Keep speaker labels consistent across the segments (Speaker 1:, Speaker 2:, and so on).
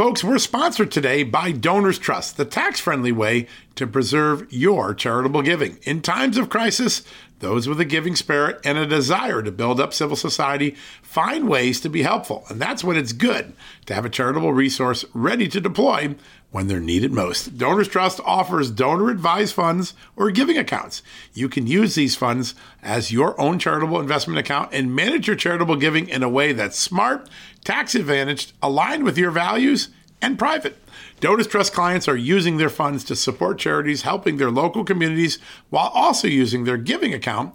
Speaker 1: Folks, we're sponsored today by Donors Trust, the tax friendly way to preserve your charitable giving. In times of crisis, those with a giving spirit and a desire to build up civil society find ways to be helpful. And that's when it's good to have a charitable resource ready to deploy when they're needed most. Donors Trust offers donor advised funds or giving accounts. You can use these funds as your own charitable investment account and manage your charitable giving in a way that's smart, tax advantaged, aligned with your values, and private. Donors Trust clients are using their funds to support charities helping their local communities while also using their giving account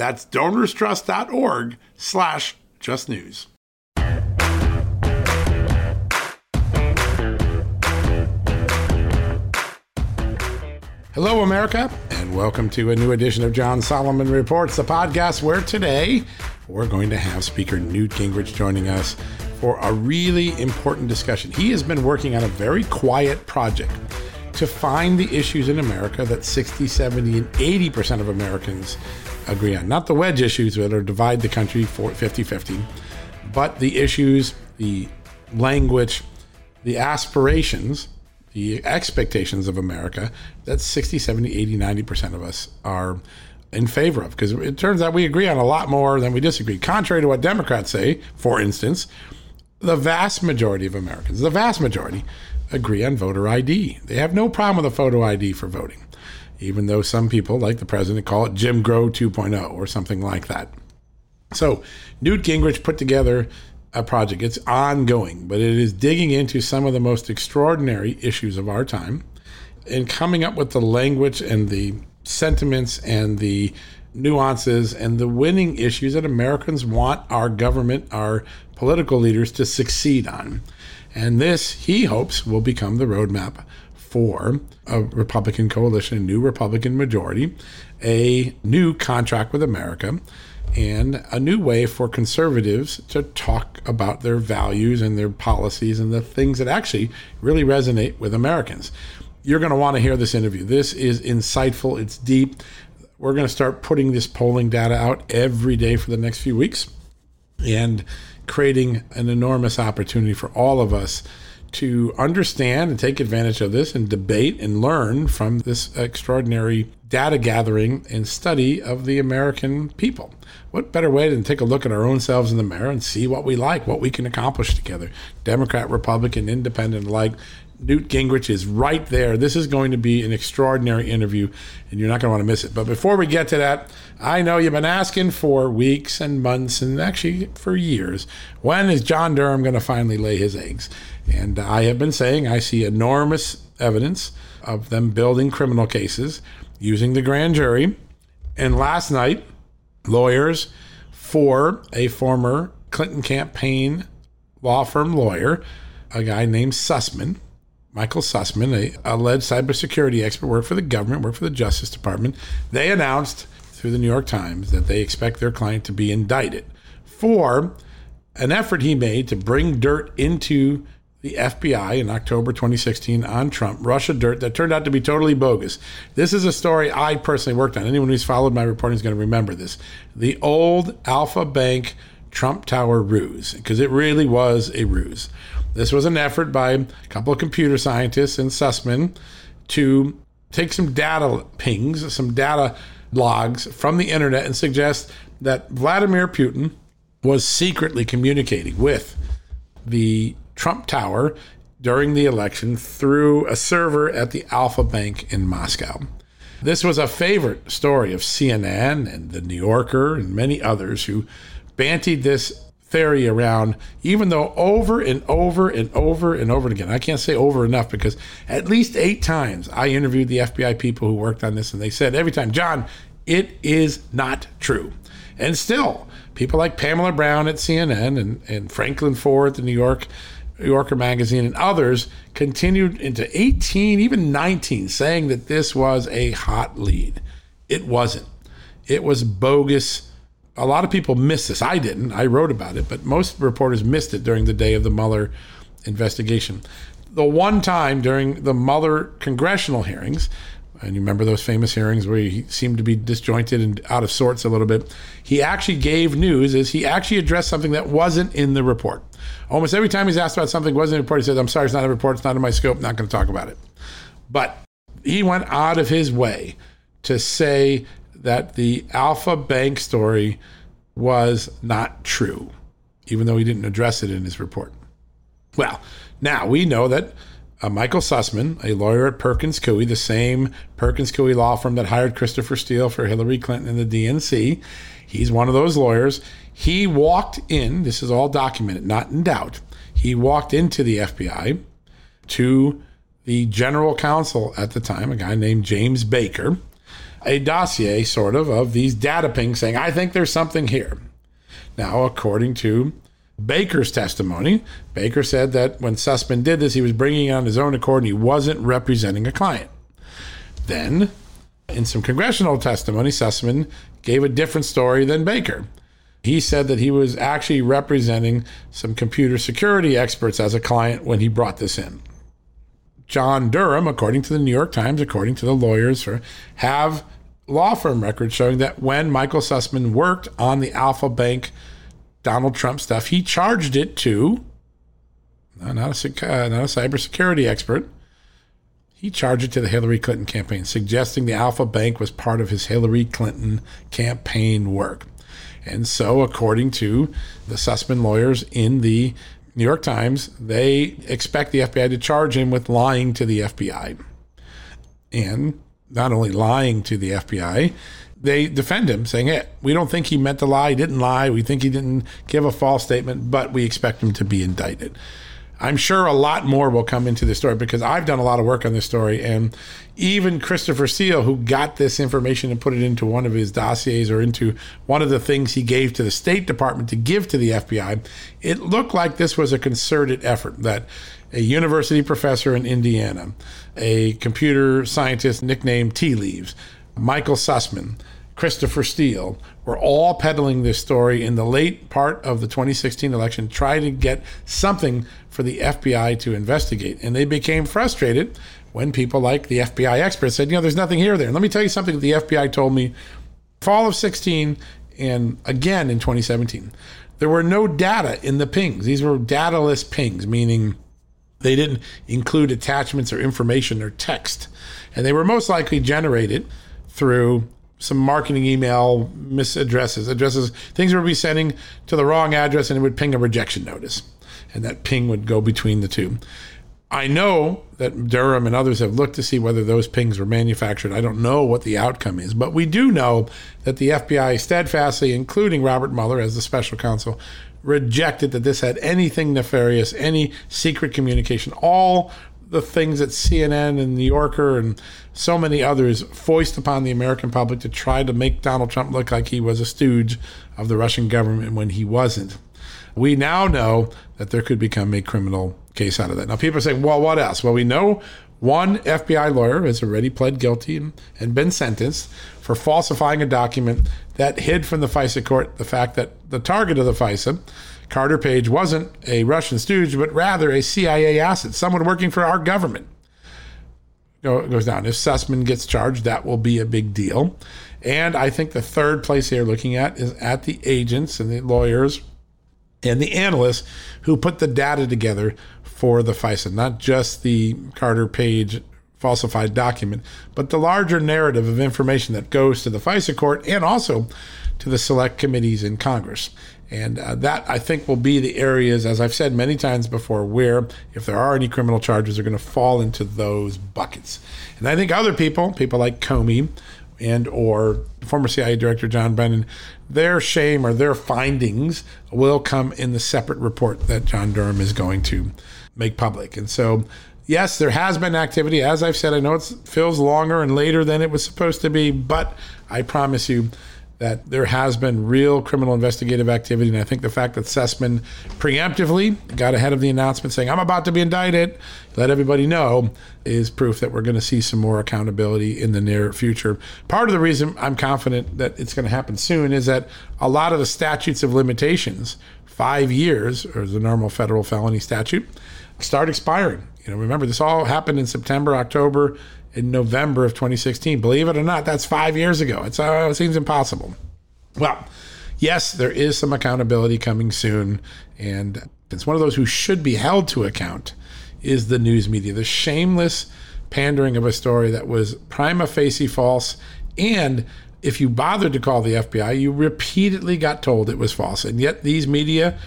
Speaker 1: That's donorstrust.org slash justnews. Hello, America, and welcome to a new edition of John Solomon Reports, the podcast where today we're going to have Speaker Newt Gingrich joining us for a really important discussion. He has been working on a very quiet project to find the issues in America that 60, 70, and 80% of Americans agree on. Not the wedge issues that are divide the country for 50 50, but the issues, the language, the aspirations, the expectations of America that 60, 70, 80, 90% of us are in favor of. Because it turns out we agree on a lot more than we disagree. Contrary to what Democrats say, for instance, the vast majority of Americans, the vast majority, agree on voter ID. They have no problem with a photo ID for voting, even though some people, like the president, call it Jim Crow 2.0 or something like that. So, Newt Gingrich put together a project. It's ongoing, but it is digging into some of the most extraordinary issues of our time and coming up with the language and the sentiments and the nuances and the winning issues that Americans want our government, our political leaders to succeed on. And this, he hopes, will become the roadmap for a Republican coalition, a new Republican majority, a new contract with America, and a new way for conservatives to talk about their values and their policies and the things that actually really resonate with Americans. You're going to want to hear this interview. This is insightful, it's deep. We're going to start putting this polling data out every day for the next few weeks. And creating an enormous opportunity for all of us to understand and take advantage of this and debate and learn from this extraordinary data gathering and study of the American people. What better way than take a look at our own selves in the mirror and see what we like, what we can accomplish together? Democrat, Republican, independent alike, Newt Gingrich is right there. This is going to be an extraordinary interview, and you're not going to want to miss it. But before we get to that, I know you've been asking for weeks and months, and actually for years, when is John Durham going to finally lay his eggs? And I have been saying I see enormous evidence of them building criminal cases using the grand jury. And last night, lawyers for a former Clinton campaign law firm lawyer, a guy named Sussmann, Michael Sussmann, a alleged cybersecurity expert, worked for the government, worked for the Justice Department. They announced through the New York Times that they expect their client to be indicted for an effort he made to bring dirt into the FBI in October 2016 on Trump, Russia dirt that turned out to be totally bogus. This is a story I personally worked on. Anyone who's followed my reporting is going to remember this. The old Alfa Bank Trump Tower ruse, because it really was a ruse. This was an effort by a couple of computer scientists and Sussmann to take some data pings, some data logs from the internet and suggest that Vladimir Putin was secretly communicating with the Trump Tower during the election through a server at the Alfa Bank in Moscow. This was a favorite story of CNN and The New Yorker and many others who bantied this theory around, even though over and over and over and over again, I can't say over enough because at least eight times I interviewed the FBI people who worked on this, and they said every time, John, it is not true. And still, people like Pamela Brown at CNN and, and Franklin Foer at the New York Yorker Magazine, and others continued into 18, even 19, saying that this was a hot lead. It wasn't. It was bogus. A lot of people missed this. I didn't. I wrote about it, but most reporters missed it during the day of the Mueller investigation. The one time during the Mueller congressional hearings, and you remember those famous hearings where he seemed to be disjointed and out of sorts a little bit, he actually gave news is he actually addressed something that wasn't in the report. Almost every time he's asked about something wasn't in the report, he says, I'm sorry, it's not in the report, it's not in my scope, not going to talk about it. But he went out of his way to say that the Alfa Bank story was not true, even though he didn't address it in his report. Well, now we know that uh, Michael Sussmann, a lawyer at Perkins Coie, the same Perkins Coie law firm that hired Christopher Steele for Hillary Clinton and the DNC, he's one of those lawyers. He walked in, this is all documented, not in doubt. He walked into the FBI to the general counsel at the time, a guy named James Baker, a dossier sort of of these data pings saying, I think there's something here. Now, according to Baker's testimony, Baker said that when Sussmann did this, he was bringing it on his own accord and he wasn't representing a client. Then, in some congressional testimony, Sussmann gave a different story than Baker. He said that he was actually representing some computer security experts as a client when he brought this in. John Durham, according to the New York Times, according to the lawyers, for, have law firm records showing that when Michael Sussmann worked on the Alfa Bank Donald Trump stuff, he charged it to not a, uh, not a cybersecurity expert. He charged it to the Hillary Clinton campaign, suggesting the Alfa Bank was part of his Hillary Clinton campaign work. And so, according to the Sussmann lawyers in the New York Times, they expect the FBI to charge him with lying to the FBI. And not only lying to the FBI, they defend him, saying, hey, we don't think he meant to lie, he didn't lie, we think he didn't give a false statement, but we expect him to be indicted. I'm sure a lot more will come into the story because I've done a lot of work on this story. And even Christopher Steele, who got this information and put it into one of his dossiers or into one of the things he gave to the State Department to give to the FBI, it looked like this was a concerted effort that a university professor in Indiana, a computer scientist nicknamed Tea Leaves, Michael Sussmann, Christopher Steele were all peddling this story in the late part of the 2016 election, trying to get something for the FBI to investigate. And they became frustrated when people like the FBI experts said, you know, there's nothing here there. And let me tell you something that the FBI told me fall of 16 and again in 2017. There were no data in the pings. These were dataless pings, meaning they didn't include attachments or information or text. And they were most likely generated through some marketing email misaddresses, addresses, things would be sending to the wrong address and it would ping a rejection notice. And that ping would go between the two. I know that Durham and others have looked to see whether those pings were manufactured. I don't know what the outcome is, but we do know that the FBI steadfastly, including Robert Mueller as the special counsel, rejected that this had anything nefarious, any secret communication. All the things that CNN and New Yorker and so many others foist upon the American public to try to make Donald Trump look like he was a stooge of the Russian government when he wasn't. We now know that there could become a criminal case out of that. Now, people are saying, well, what else? Well, we know one FBI lawyer has already pled guilty and been sentenced for falsifying a document that hid from the FISA court the fact that the target of the FISA Carter Page wasn't a Russian stooge, but rather a CIA asset, someone working for our government. goes down. If Sussmann gets charged, that will be a big deal. And I think the third place they're looking at is at the agents and the lawyers and the analysts who put the data together for the FISA, not just the Carter Page falsified document, but the larger narrative of information that goes to the FISA court and also to the select committees in Congress. And uh, that, I think, will be the areas, as I've said many times before, where if there are any criminal charges, are going to fall into those buckets. And I think other people, people like Comey and or former CIA Director John Brennan, their shame or their findings will come in the separate report that John Durham is going to make public. And so, yes, there has been activity. As I've said, I know it feels longer and later than it was supposed to be, but I promise you, that there has been real criminal investigative activity. And I think the fact that Sussmann preemptively got ahead of the announcement saying, I'm about to be indicted, let everybody know, is proof that we're going to see some more accountability in the near future. Part of the reason I'm confident that it's going to happen soon is that a lot of the statutes of limitations, five years, or the normal federal felony statute, start expiring. You know, remember, this all happened in September, October in November of 2016. Believe it or not, that's five years ago. It's, uh, it seems impossible. Well, yes, there is some accountability coming soon, and it's one of those who should be held to account is the news media. The shameless pandering of a story that was prima facie false, and if you bothered to call the FBI, you repeatedly got told it was false. And yet these media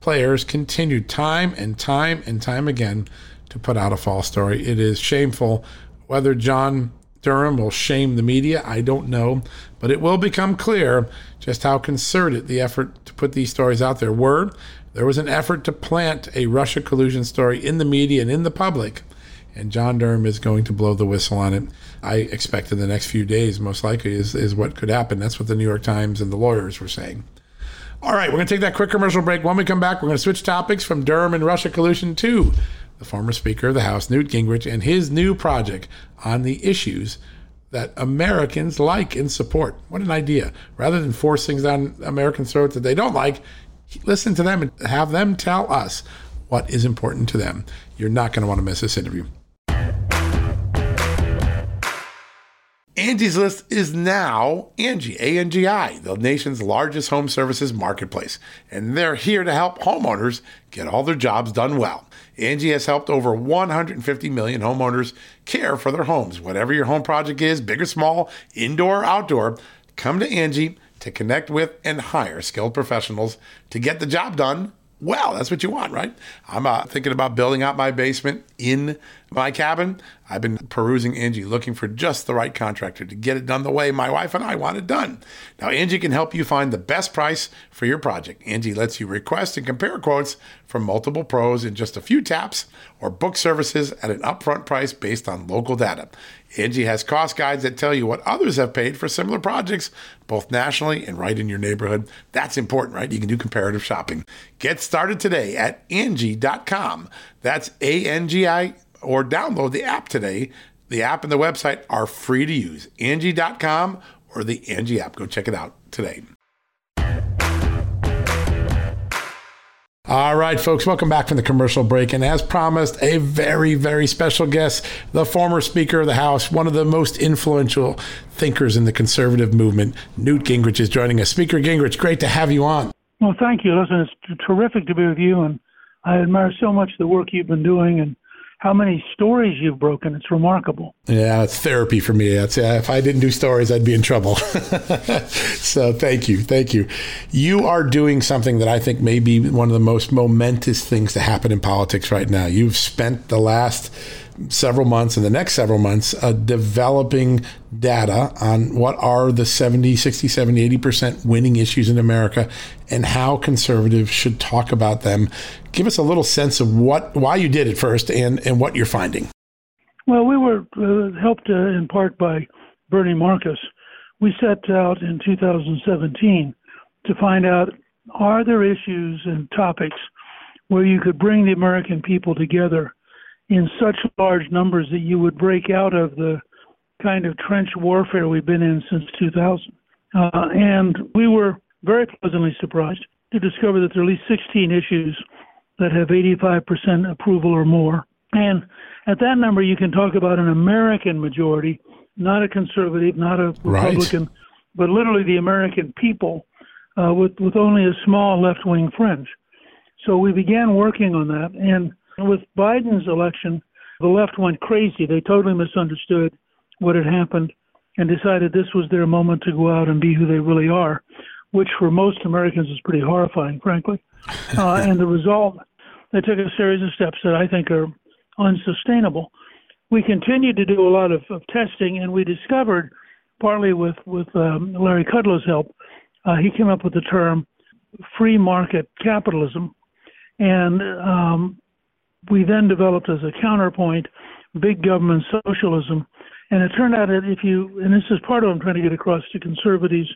Speaker 1: players continued time and time and time again to put out a false story. It is shameful whether John Durham will shame the media, I don't know, but it will become clear just how concerted the effort to put these stories out there were. There was an effort to plant a Russia collusion story in the media and in the public, and John Durham is going to blow the whistle on it. I expect in the next few days, most likely, is, is what could happen. That's what the New York Times and the lawyers were saying. All right, we're going to take that quick commercial break. When we come back, we're going to switch topics from Durham and Russia collusion to the former Speaker of the House, Newt Gingrich, and his new project on the issues that Americans like and support. What an idea. Rather than force things down Americans' throats that they don't like, listen to them and have them tell us what is important to them. You're not going to want to miss this interview. Angie's List is now Angie, A-N-G-I, the nation's largest home services marketplace. And they're here to help homeowners get all their jobs done well. Angie has helped over 150 million homeowners care for their homes. Whatever your home project is, big or small, indoor or outdoor, come to Angie to connect with and hire skilled professionals to get the job done well. That's what you want, right? I'm uh, thinking about building out my basement in my cabin. I've been perusing Angie looking for just the right contractor to get it done the way my wife and I want it done. Now, Angie can help you find the best price for your project. Angie lets you request and compare quotes from multiple pros in just a few taps or book services at an upfront price based on local data. Angie has cost guides that tell you what others have paid for similar projects, both nationally and right in your neighborhood. That's important, right? You can do comparative shopping. Get started today at Angie.com. That's A N G I or download the app today. The app and the website are free to use. Angie.com or the Angie app. Go check it out today. All right, folks, welcome back from the commercial break. And as promised, a very, very special guest, the former Speaker of the House, one of the most influential thinkers in the conservative movement, Newt Gingrich, is joining us. Speaker Gingrich, great to have you on.
Speaker 2: Well, thank you. Listen, it's terrific to be with you, and I admire so much the work you've been doing and how many stories you've broken. It's remarkable.
Speaker 1: Yeah, it's therapy for me. That's, uh, if I didn't do stories, I'd be in trouble. so thank you. Thank you. You are doing something that I think may be one of the most momentous things to happen in politics right now. You've spent the last several months and the next several months uh, developing data on what are the 70, 60, 70, 80% winning issues in America and how conservatives should talk about them. Give us a little sense of what why you did it first and, and what you're finding.
Speaker 2: Well, we were uh, helped uh, in part by Bernie Marcus. We set out in 2017 to find out are there issues and topics where you could bring the American people together in such large numbers that you would break out of the kind of trench warfare we've been in since 2000. Uh, and we were very pleasantly surprised to discover that there are at least 16 issues that have 85% approval or more. And at that number, you can talk about an American majority, not a conservative, not a Republican, right. but literally the American people uh, with, with only a small left wing fringe. So we began working on that. And with Biden's election, the left went crazy. They totally misunderstood what had happened and decided this was their moment to go out and be who they really are, which for most Americans is pretty horrifying, frankly. Uh, and the result, they took a series of steps that I think are unsustainable. We continued to do a lot of, of testing, and we discovered, partly with with um, Larry Kudlow's help, uh, he came up with the term free market capitalism, and um, we then developed as a counterpoint big government socialism. And it turned out that if you, and this is part of what I'm trying to get across to conservatives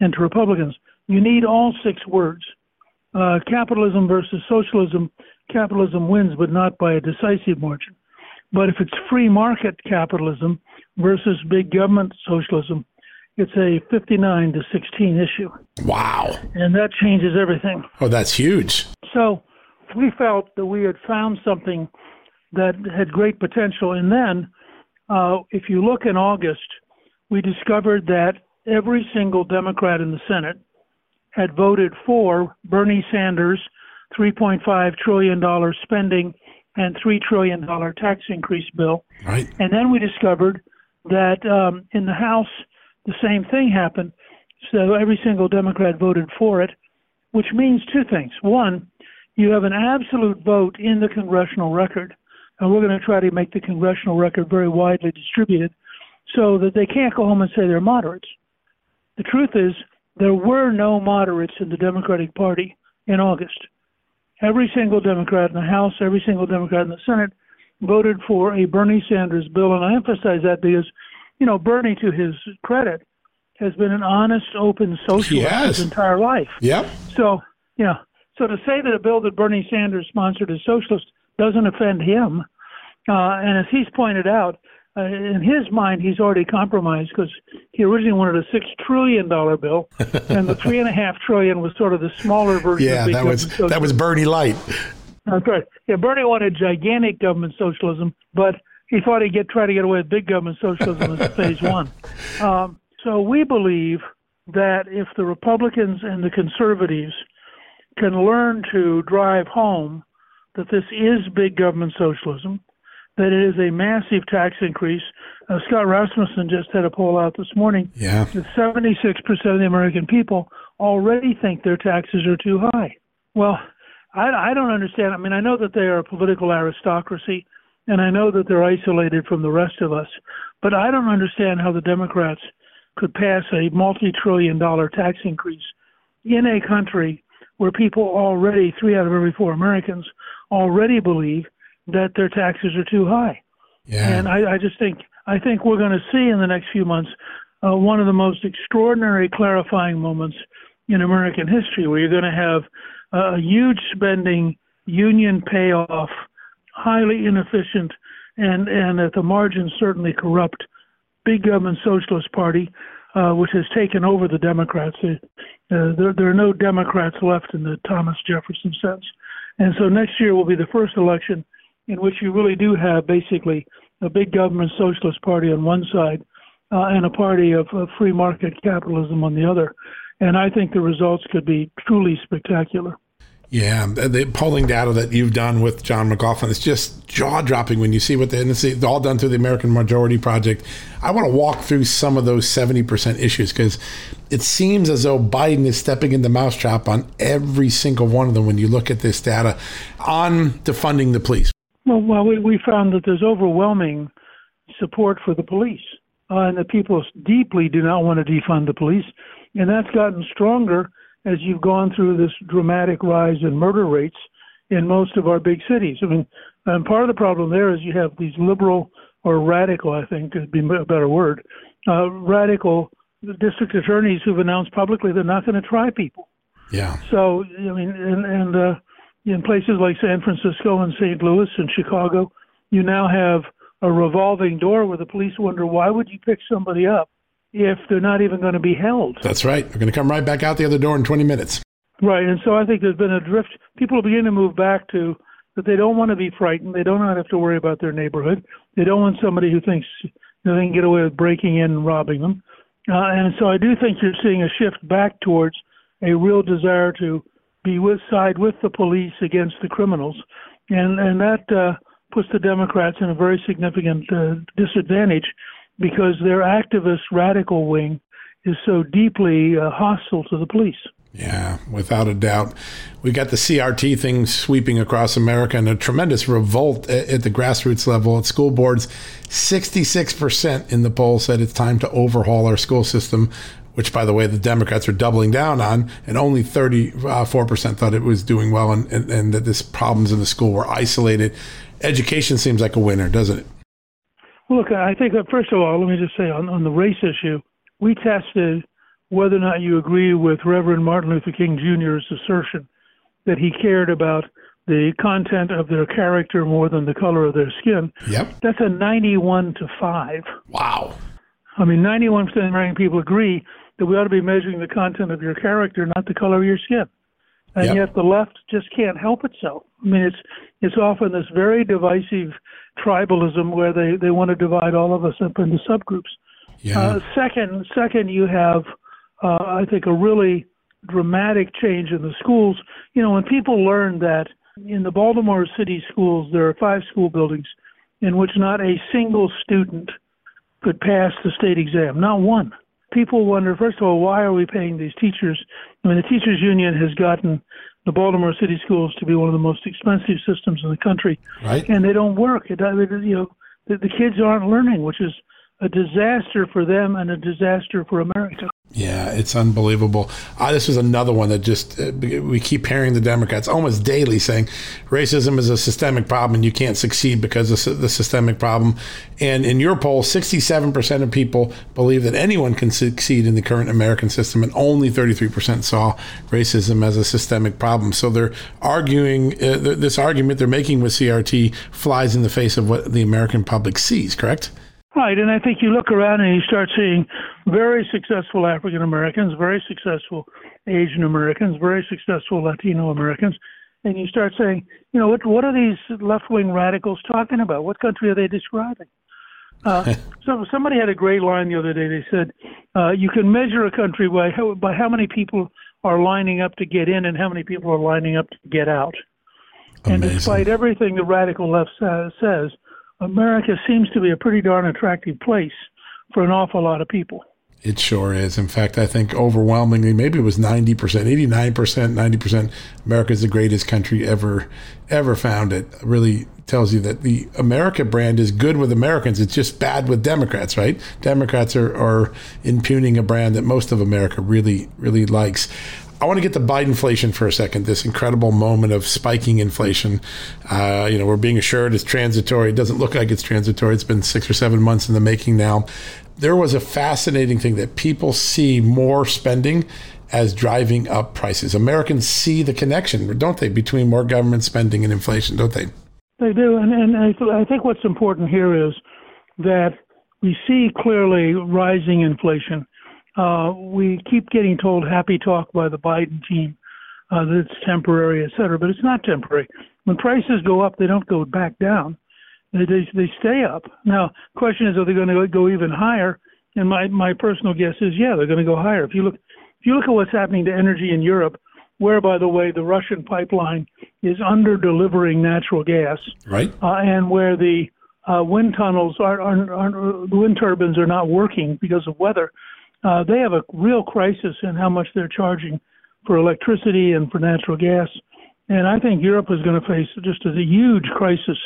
Speaker 2: and to Republicans. You need all six words. Uh, capitalism versus socialism, capitalism wins, but not by a decisive margin. But if it's free market capitalism versus big government socialism, it's a 59 to 16 issue.
Speaker 1: Wow.
Speaker 2: And that changes everything.
Speaker 1: Oh, that's huge.
Speaker 2: So we felt that we had found something that had great potential. And then, uh, if you look in August, we discovered that every single Democrat in the Senate had voted for Bernie Sanders' $3.5 trillion spending and $3 trillion tax increase bill.
Speaker 1: Right.
Speaker 2: And then we discovered that um, in the House, the same thing happened. So every single Democrat voted for it, which means two things. One, you have an absolute vote in the congressional record, and we're going to try to make the congressional record very widely distributed so that they can't go home and say they're moderates. The truth is, there were no moderates in the Democratic Party in August. Every single Democrat in the House, every single Democrat in the Senate voted for a Bernie Sanders bill, and I emphasize that because, you know, Bernie, to his credit, has been an honest, open socialist his entire life.
Speaker 1: Yep.
Speaker 2: So, you know, so to say that a bill that Bernie Sanders sponsored is socialist doesn't offend him, uh, and as he's pointed out, uh, in his mind, he's already compromised because he originally wanted a six trillion dollar bill, and the three and a half trillion was sort of the smaller version.
Speaker 1: Yeah,
Speaker 2: of
Speaker 1: that was socialism. that was Bernie light.
Speaker 2: That's right. Yeah, Bernie wanted gigantic government socialism, but he thought he'd get try to get away with big government socialism as phase one. Um, so we believe that if the Republicans and the conservatives can learn to drive home that this is big government socialism, that it is a massive tax increase. Uh, Scott Rasmussen just had a poll out this morning
Speaker 1: yeah.
Speaker 2: that 76% of the American people already think their taxes are too high. Well, I, I don't understand. I mean, I know that they are a political aristocracy, and I know that they're isolated from the rest of us, but I don't understand how the Democrats could pass a multi trillion dollar tax increase in a country where people already, three out of every four Americans, already believe that their taxes are too high.
Speaker 1: Yeah.
Speaker 2: And I, I just think I think we're going to see in the next few months uh, one of the most extraordinary clarifying moments in American history, where you're going to have a huge spending, union payoff, highly inefficient, and and at the margin certainly corrupt, big government socialist party, uh, which has taken over the Democrats. Uh, there, there are no Democrats left in the Thomas Jefferson sense, and so next year will be the first election in which you really do have basically a big government socialist party on one side uh, and a party of, of free market capitalism on the other. And I think the results could be truly spectacular.
Speaker 1: Yeah, the polling data that you've done with John McLaughlin is just jaw dropping when you see what the and it's all done through the American Majority Project. I want to walk through some of those seventy percent issues because it seems as though Biden is stepping into the mousetrap on every single one of them. When you look at this data on defunding the police,
Speaker 2: well, well, we, we found that there's overwhelming support for the police, uh, and that people deeply do not want to defund the police, and that's gotten stronger as you've gone through this dramatic rise in murder rates in most of our big cities. I mean, and part of the problem there is you have these liberal or radical, I think would be a better word, uh, radical district attorneys who've announced publicly they're not going to try people.
Speaker 1: Yeah.
Speaker 2: So I mean, and and uh, in places like San Francisco and St. Louis and Chicago, you now have a revolving door where the police wonder why would you pick somebody up if they're not even going to be held.
Speaker 1: That's right. They're going to come right back out the other door in 20 minutes.
Speaker 2: Right, and so I think there's been a drift. People are beginning to move back to that they don't want to be frightened. They don't not have to worry about their neighborhood. They don't want somebody who thinks they can get away with breaking in and robbing them. Uh, and so I do think you're seeing a shift back towards a real desire to be with side with the police against the criminals, and and that uh, puts the Democrats in a very significant uh, disadvantage because their activist radical wing is so deeply uh, hostile to the police.
Speaker 1: Yeah, without a doubt. We got the CRT thing sweeping across America and a tremendous revolt at, at the grassroots level at school boards. 66% in the poll said it's time to overhaul our school system which, by the way, the Democrats are doubling down on, and only 34% thought it was doing well and, and, and that this problems in the school were isolated. Education seems like a winner, doesn't it?
Speaker 2: Look, I think that first of all, let me just say on, on the race issue, we tested whether or not you agree with Reverend Martin Luther King Jr.'s assertion that he cared about the content of their character more than the color of their skin.
Speaker 1: Yep.
Speaker 2: That's a 91 to 5.
Speaker 1: Wow.
Speaker 2: I mean, 91% of American people agree that we ought to be measuring the content of your character, not the color of your skin. And
Speaker 1: Yep.
Speaker 2: yet the left just can't help itself. I mean, it's it's often this very divisive tribalism where they, they want to divide all of us up into subgroups.
Speaker 1: Yeah.
Speaker 2: Uh, second, second, you have, uh, I think, a really dramatic change in the schools. You know, when people learn that in the Baltimore City schools there are five school buildings in which not a single student could pass the state exam, not one. People wonder, first of all, why are we paying these teachers? I mean, the teachers union has gotten the Baltimore City schools to be one of the most expensive systems in the country
Speaker 1: right.
Speaker 2: and they don't work. It, you know, the, the kids aren't learning, which is a disaster for them and a disaster for America.
Speaker 1: Yeah, it's unbelievable. Uh, this was another one that just, uh, we keep hearing the Democrats almost daily saying racism is a systemic problem and you can't succeed because of the systemic problem. And in your poll, 67% of people believe that anyone can succeed in the current American system, and only 33% saw racism as a systemic problem. So they're arguing, uh, th- this argument they're making with CRT flies in the face of what the American public sees, correct?
Speaker 2: Right, and I think you look around and you start seeing very successful African Americans, very successful Asian Americans, very successful Latino Americans, and you start saying, you know, what what are these left wing radicals talking about? What country are they describing? Uh, so somebody had a great line the other day. They said, uh, you can measure a country by how, by how many people are lining up to get in and how many people are lining up to get out.
Speaker 1: Amazing.
Speaker 2: And despite everything the radical left says, America seems to be a pretty darn attractive place for an awful lot of people.
Speaker 1: It sure is. In fact, I think overwhelmingly, maybe it was 90%, 89%, 90%, America's the greatest country ever, ever founded. Really tells you that the America brand is good with Americans. It's just bad with Democrats, right? Democrats are, are impugning a brand that most of America really, really likes. I want to get to Bidenflation for a second. This incredible moment of spiking inflation. Uh, you know, we're being assured it's transitory. It doesn't look like it's transitory. It's been six or seven months in the making now. There was a fascinating thing that people see more spending as driving up prices. Americans see the connection, don't they, between more government spending and inflation, don't they?
Speaker 2: They do, and, and I, th- I think what's important here is that we see clearly rising inflation. Uh, we keep getting told happy talk by the Biden team uh, that it's temporary, et cetera, but it's not temporary. When prices go up, they don't go back down; they they, they stay up. Now, question is, are they going to go even higher? And my my personal guess is, yeah, they're going to go higher. If you look if you look at what's happening to energy in Europe, where by the way the Russian pipeline is under delivering natural gas,
Speaker 1: Right?
Speaker 2: uh, and where the uh, wind tunnels are, are, are the wind turbines are not working because of weather. Uh, they have a real crisis in how much they're charging for electricity and for natural gas. And I think Europe is going to face just a huge crisis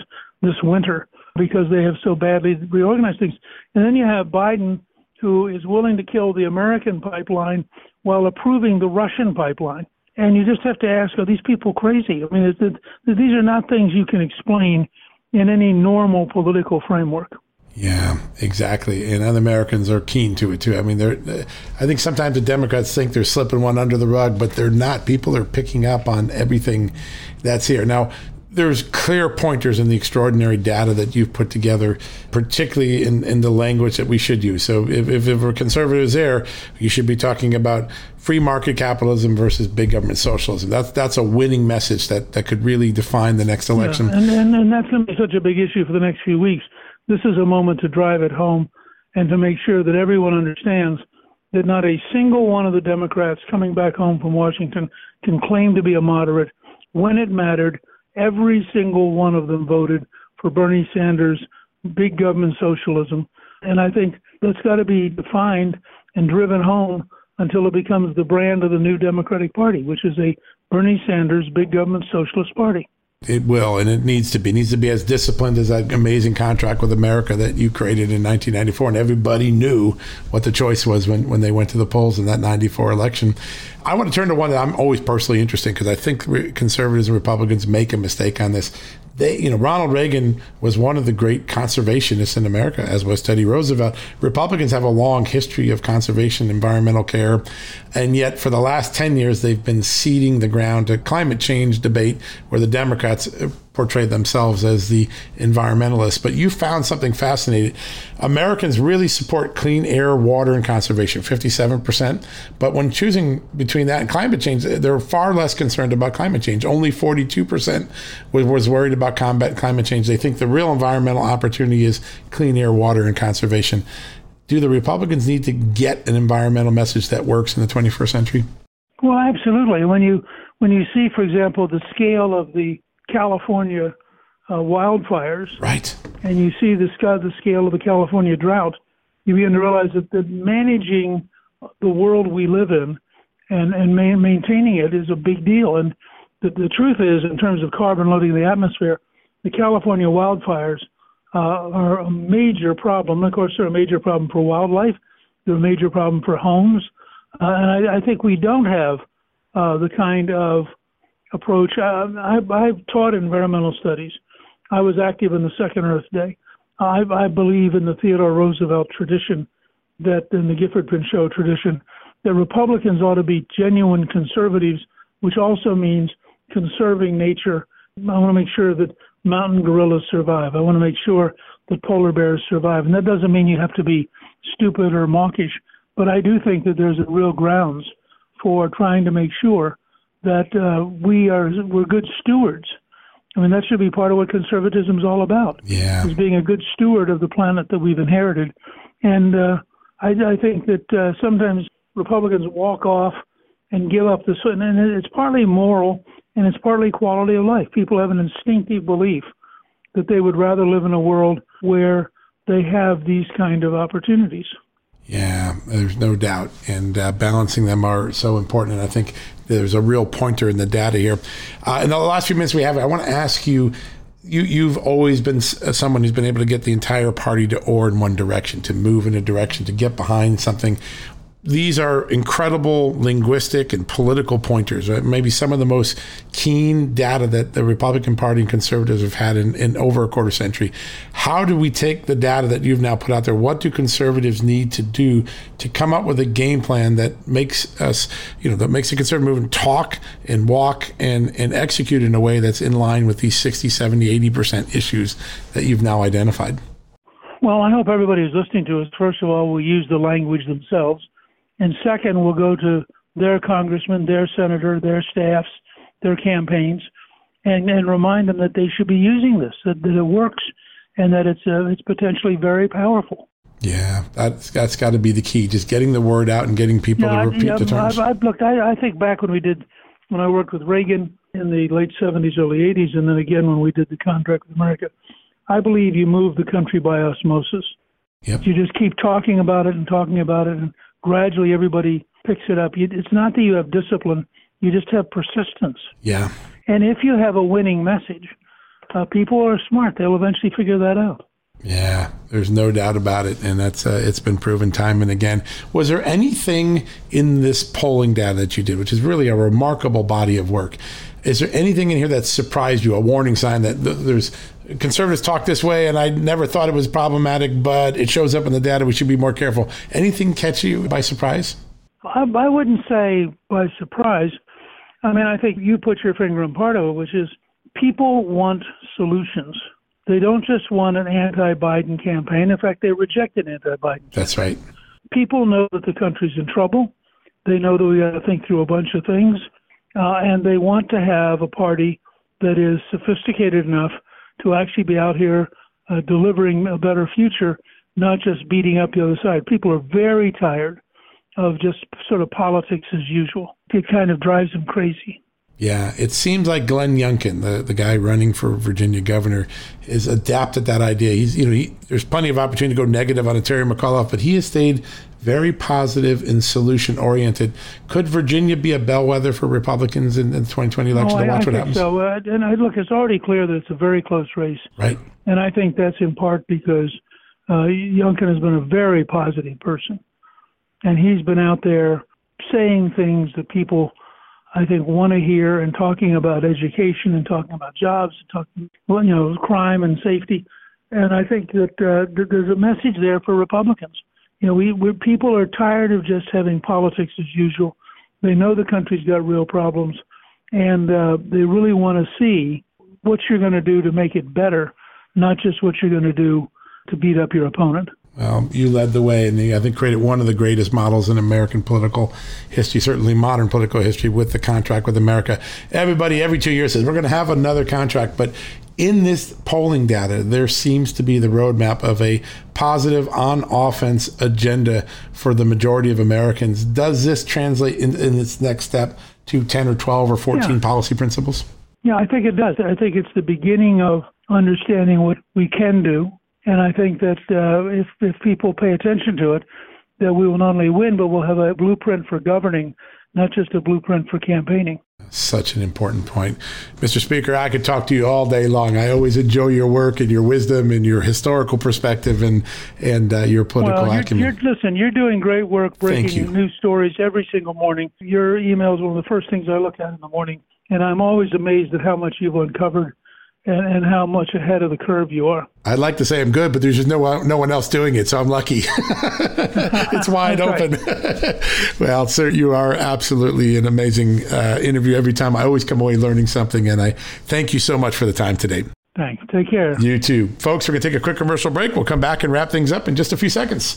Speaker 2: this winter because they have so badly reorganized things. And then you have Biden, who is willing to kill the American pipeline while approving the Russian pipeline. And you just have to ask, are these people crazy? I mean, it, it, these are not things you can explain in any normal political framework.
Speaker 1: Yeah, exactly. And other Americans are keen to it too. I mean, they're. I think sometimes the Democrats think they're slipping one under the rug, but they're not. People are picking up on everything that's here now. There's clear pointers in the extraordinary data that you've put together, particularly in, in the language that we should use. So, if, if, if we're conservatives there, you should be talking about free market capitalism versus big government socialism. That's that's a winning message that, that could really define the next election.
Speaker 2: Yeah, and, and, and that's going to be such a big issue for the next few weeks. This is a moment to drive it home and to make sure that everyone understands that not a single one of the Democrats coming back home from Washington can claim to be a moderate. When it mattered, every single one of them voted for Bernie Sanders' big government socialism. And I think that's got to be defined and driven home until it becomes the brand of the new Democratic Party, which is a Bernie Sanders big government socialist party.
Speaker 1: It will, and it needs to be. It needs to be as disciplined as that amazing contract with America that you created in 1994. And everybody knew what the choice was when, when they went to the polls in that 94 election. I want to turn to one that I'm always personally interested in because I think conservatives and Republicans make a mistake on this. they, you know, Ronald Reagan was one of the great conservationists in America, as was Teddy Roosevelt. Republicans have a long history of conservation, environmental care, and yet for the last 10 years, they've been ceding the ground to climate change debate where the Democrats uh, portray themselves as the environmentalists. But you found something fascinating. Americans really support clean air, water, and conservation, 57%. But when choosing between that and climate change, they're far less concerned about climate change. Only 42% was worried about combat climate change. They think the real environmental opportunity is clean air, water, and conservation. Do the Republicans need to get an environmental message that works in the 21st century?
Speaker 2: Well, absolutely. When you when you see, for example, the scale of the California uh, wildfires,
Speaker 1: right,
Speaker 2: and you see the, the scale of the California drought, you begin to realize that, that managing the world we live in and and ma- maintaining it is a big deal. And the, the truth is, in terms of carbon loading the atmosphere, the California wildfires uh, are a major problem. Of course, they're a major problem for wildlife. They're a major problem for homes. Uh, and I, I think we don't have uh, the kind of approach. Uh, I, I've taught environmental studies. I was active in the Second Earth Day. I, I believe in the Theodore Roosevelt tradition, that in the Gifford Pinchot tradition, that Republicans ought to be genuine conservatives, which also means conserving nature. I want to make sure that mountain gorillas survive. I want to make sure that polar bears survive. And that doesn't mean you have to be stupid or mawkish, but I do think that there's real grounds for trying to make sure that uh, we are we're good stewards. I mean, that should be part of what conservatism is all about.
Speaker 1: Yeah,
Speaker 2: is being a good steward of the planet that we've inherited. And uh, I, I think that uh, sometimes Republicans walk off and give up this, and it's partly moral and it's partly quality of life. People have an instinctive belief that they would rather live in a world where they have these kind of opportunities.
Speaker 1: Yeah, there's no doubt. And uh, balancing them are so important. And I think there's a real pointer in the data here. Uh, in the last few minutes we have, I want to ask you. You, you've always been uh, someone who's been able to get the entire party to or in one direction, to move in a direction, to get behind something these are incredible linguistic and political pointers, right? maybe some of the most keen data that the Republican Party and conservatives have had in, in, over a quarter century. How do we take the data that you've now put out there? What do conservatives need to do to come up with a game plan that makes us, you know, that makes the conservative movement talk and walk and, and execute in a way that's in line with these 60, 70, 80% issues that you've now identified?
Speaker 2: Well, I hope everybody who's listening to us, first of all, will use the language themselves and second will go to their congressman, their senator, their staffs, their campaigns, and, and remind them that they should be using this, that, that it works, and that it's uh, it's potentially very powerful.
Speaker 1: Yeah, that's that's got to be the key. Just getting the word out and getting people to repeat I, the terms.
Speaker 2: I've, I've looked. I, I think back when we did when I worked with Reagan in the late '70s, early '80s, and then again when we did the contract with America. I believe you move the country by osmosis.
Speaker 1: Yep.
Speaker 2: You just keep talking about it and talking about it, and gradually everybody picks it up. It's not that you have discipline, you just have persistence.
Speaker 1: Yeah.
Speaker 2: And if you have a winning message, uh, people are smart. They'll eventually figure that out.
Speaker 1: Yeah, there's no doubt about it, and that's uh, it's been proven time and again. Was there anything in this polling data that you did, which is really a remarkable body of work? Is there anything in here that surprised you? A warning sign that th- there's conservatives talk this way, and I never thought it was problematic, but it shows up in the data. We should be more careful. Anything catch you by surprise?
Speaker 2: I, I wouldn't say by surprise. I mean, I think you put your finger on part of it, which is people want solutions. They don't just want an anti-Biden campaign. In fact, they reject an anti-Biden.
Speaker 1: That's right.
Speaker 2: People know that the country's in trouble. They know that we got to think through a bunch of things, uh, and they want to have a party that is sophisticated enough to actually be out here uh, delivering a better future, not just beating up the other side. People are very tired of just sort of politics as usual. It kind of drives them crazy.
Speaker 1: Yeah, it seems like Glenn Youngkin, the, the guy running for Virginia governor, has adapted that idea. He's you know he, there's plenty of opportunity to go negative on Terry McAuliffe, but he has stayed very positive and solution oriented. Could Virginia be a bellwether for Republicans in, in the 2020 election?
Speaker 2: Oh, I,
Speaker 1: to watch
Speaker 2: I
Speaker 1: what happens.
Speaker 2: So, uh, and I, look, it's already clear that it's a very close race,
Speaker 1: right?
Speaker 2: And I think that's in part because uh, Youngkin has been a very positive person, and he's been out there saying things that people I think, want to hear and talking about education and talking about jobs and talking, well, you know, crime and safety. And I think that uh, there's a message there for Republicans. You know, we we people are tired of just having politics as usual. They know the country's got real problems, and uh, they really want to see what you're going to do to make it better, not just what you're going to do to beat up your opponent.
Speaker 1: Well, you led the way, and I think created one of the greatest models in American political history, certainly modern political history, with the contract with America. Everybody, every two years, says we're going to have another contract, but in this polling data, there seems to be the roadmap of a positive on offense agenda for the majority of Americans. Does this translate in, in its next step to 10 or 12 or 14 yeah. policy principles?
Speaker 2: Yeah, I think it does. I think it's the beginning of understanding what we can do and I think that uh, if if people pay attention to it, that we will not only win, but we'll have a blueprint for governing, not just a blueprint for campaigning.
Speaker 1: Such an important point. Mr. Speaker, I could talk to you all day long. I always enjoy your work and your wisdom and your historical perspective and, and uh, your political
Speaker 2: well, you're,
Speaker 1: acumen.
Speaker 2: You're, listen, you're doing great work breaking new stories every single morning. Your email is one of the first things I look at in the morning, and I'm always amazed at how much you've uncovered and, and how much ahead of the curve you are.
Speaker 1: I'd like to say I'm good, but there's just no no one else doing it, so I'm lucky. it's wide open. well, sir, you are absolutely an amazing uh, interview every time. I always come away learning something, and I thank you so much for the time today.
Speaker 2: Thanks. Take care.
Speaker 1: You too. Folks, we're going to take a quick commercial break. We'll come back and wrap things up in just a few seconds.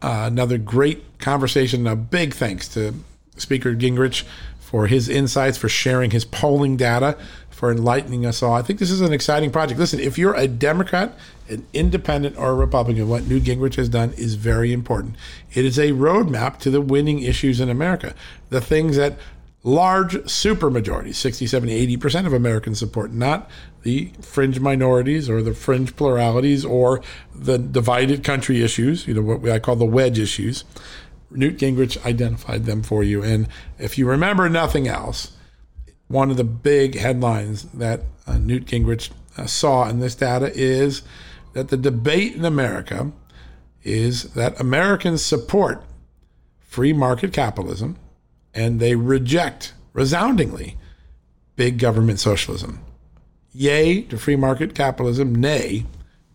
Speaker 1: Uh, another great conversation. A big thanks to Speaker Gingrich for his insights, for sharing his polling data, for enlightening us all. I think this is an exciting project. Listen, if you're a Democrat, an independent, or a Republican, what Newt Gingrich has done is very important. It is a roadmap to the winning issues in America, the things that large supermajorities, 60, 70, 80% of Americans support, not the fringe minorities or the fringe pluralities or the divided country issues, you know, what I call the wedge issues. Newt Gingrich identified them for you. And if you remember nothing else, one of the big headlines that uh, Newt Gingrich uh, saw in this data is that the debate in America is that Americans support free market capitalism and they reject resoundingly big government socialism. Yay to free market capitalism, nay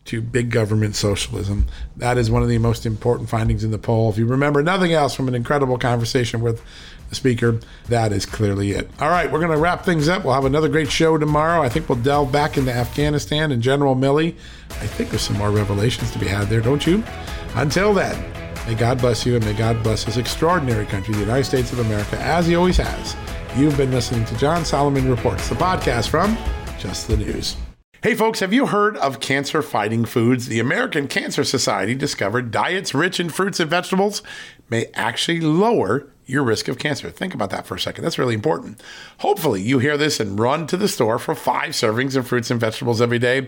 Speaker 1: to big government socialism. That is one of the most important findings in the poll. If you remember nothing else from an incredible conversation with the speaker, that is clearly it. All right, we're going to wrap things up. We'll have another great show tomorrow. I think we'll delve back into Afghanistan and General Milley. I think there's some more revelations to be had there, don't you? Until then, May God bless you and may God bless this extraordinary country, the United States of America, as He always has. You've been listening to John Solomon Reports, the podcast from Just the News. Hey, folks, have you heard of cancer fighting foods? The American Cancer Society discovered diets rich in fruits and vegetables may actually lower your risk of cancer. Think about that for a second. That's really important. Hopefully, you hear this and run to the store for five servings of fruits and vegetables every day.